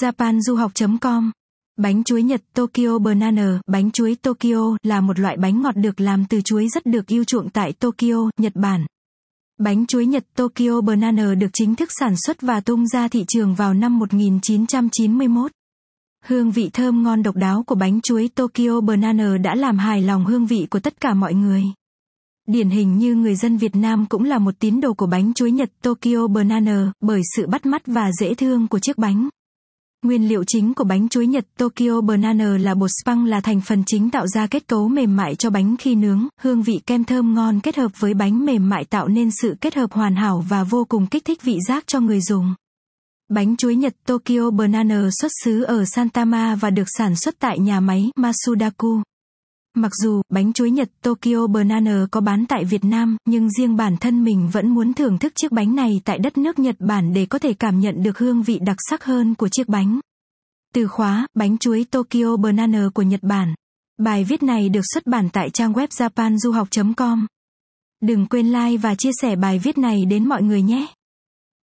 japanduhoc.com Bánh chuối Nhật Tokyo Banana, bánh chuối Tokyo là một loại bánh ngọt được làm từ chuối rất được yêu chuộng tại Tokyo, Nhật Bản. Bánh chuối Nhật Tokyo Banana được chính thức sản xuất và tung ra thị trường vào năm 1991. Hương vị thơm ngon độc đáo của bánh chuối Tokyo Banana đã làm hài lòng hương vị của tất cả mọi người. Điển hình như người dân Việt Nam cũng là một tín đồ của bánh chuối Nhật Tokyo Banana bởi sự bắt mắt và dễ thương của chiếc bánh. Nguyên liệu chính của bánh chuối Nhật Tokyo Banana là bột spang là thành phần chính tạo ra kết cấu mềm mại cho bánh khi nướng, hương vị kem thơm ngon kết hợp với bánh mềm mại tạo nên sự kết hợp hoàn hảo và vô cùng kích thích vị giác cho người dùng. Bánh chuối Nhật Tokyo Banana xuất xứ ở Santama và được sản xuất tại nhà máy Masudaku. Mặc dù bánh chuối Nhật Tokyo Banana có bán tại Việt Nam, nhưng riêng bản thân mình vẫn muốn thưởng thức chiếc bánh này tại đất nước Nhật Bản để có thể cảm nhận được hương vị đặc sắc hơn của chiếc bánh. Từ khóa, bánh chuối Tokyo Banana của Nhật Bản. Bài viết này được xuất bản tại trang web japanduhoc.com. Đừng quên like và chia sẻ bài viết này đến mọi người nhé.